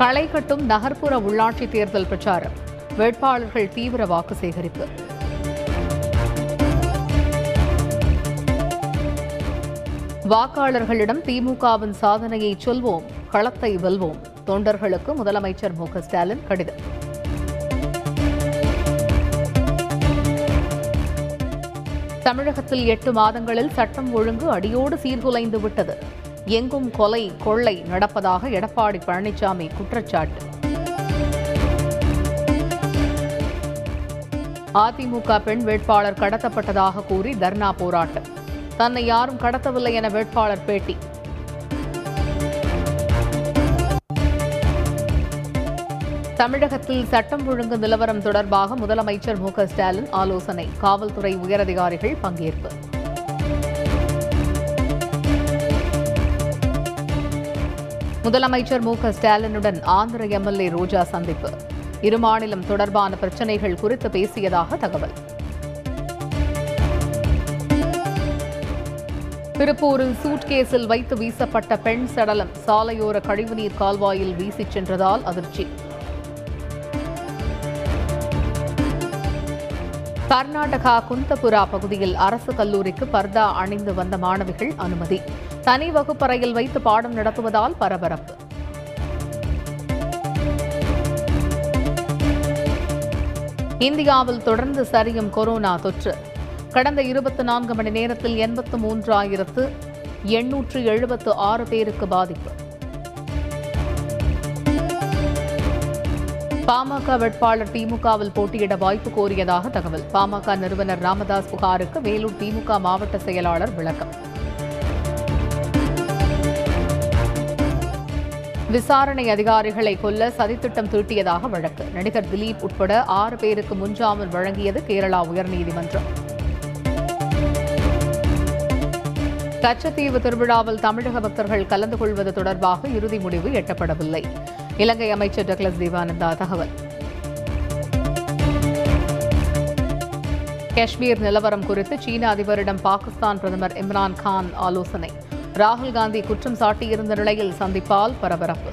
களை கட்டும் நகர்ப்புற உள்ளாட்சி தேர்தல் பிரச்சாரம். வேட்பாளர்கள் தீவிர வாக்கு சேகரிப்பு. வாக்காளர்களிடம் திமுகவின் சாதனையை சொல்வோம் களத்தை வெல்வோம். தொண்டர்களுக்கு முதலமைச்சர் மு ஸ்டாலின் கடிதம். தமிழகத்தில் எட்டு மாதங்களில் சட்டம் ஒழுங்கு அடியோடு சீர்குலைந்து விட்டது. எங்கும் கொலை கொள்ளை நடப்பதாக எடப்பாடி பழனிசாமி குற்றச்சாட்டு. அதிமுக பெண் வேட்பாளர் கடத்தப்பட்டதாக கூறி தர்ணா போராட்டம். தன்னை யாரும் கடத்தவில்லை என வேட்பாளர் பேட்டி. தமிழகத்தில் சட்டம் ஒழுங்கு நிலவரம் தொடர்பாக முதலமைச்சர் மு க ஸ்டாலின் ஆலோசனை. காவல்துறை உயரதிகாரிகள் பங்கேற்பு. முதலமைச்சர் மு க ஸ்டாலினுடன் ஆந்திர எம்எல்ஏ ரோஜா சந்திப்பு. இரு மாநிலம் தொடர்பான பிரச்சினைகள் குறித்து பேசியதாக தகவல். திருப்பூரில் சூட்கேஸில் வைத்து வீசப்பட்ட பெண் சடலம் சாலையோர கழிவுநீர் கால்வாயில் வீசிச் சென்றதால் அதிர்ச்சி. கர்நாடகா குந்தபுரா பகுதியில் அரசு கல்லூரிக்கு பர்தா அணிந்து வந்த மாணவிகள் அனுமதி. தனி வகுப்பறையில் வைத்து பாடம் நடத்துவதால் பரபரப்பு. இந்தியாவில் தொடர்ந்து சரியும் கொரோனா தொற்று. கடந்த இருபத்தி நான்கு மணி நேரத்தில் எண்பத்து மூன்றாயிரத்து எண்ணூற்று எழுபத்து ஆறு பேருக்கு பாதிப்பு. பாமக வேட்பாளர் திமுகவில் போட்டியிட வாய்ப்பு கோரியதாக தகவல். பாமக நிறுவனர் ராமதாஸ் புகாருக்கு வேலூர் திமுக மாவட்ட செயலாளர் விளக்கம். விசாரணை அதிகாரிகளை கொல்ல சதித்திட்டம் தீட்டியதாக வழக்கு. நடிகர் திலீப் உட்பட ஆறு பேருக்கு முன்ஜாமீன் வழங்கியது கேரளா உயர்நீதிமன்றம். கச்சத்தீவு திருவிழாவில் தமிழக பக்தர்கள் கலந்து கொள்வது தொடர்பாக இறுதி முடிவு எட்டப்படவில்லை. இலங்கை அமைச்சர் டக்ளஸ் தேவானந்தா தகவல். காஷ்மீர் நிலவரம் குறித்து சீன அதிபரிடம் பாகிஸ்தான் பிரதமர் இம்ரான் கான் ஆலோசனை. ராகுல் காந்தி குற்றம் சாட்டியிருந்த நிலையில் சந்திப்பால் பரபரப்பு.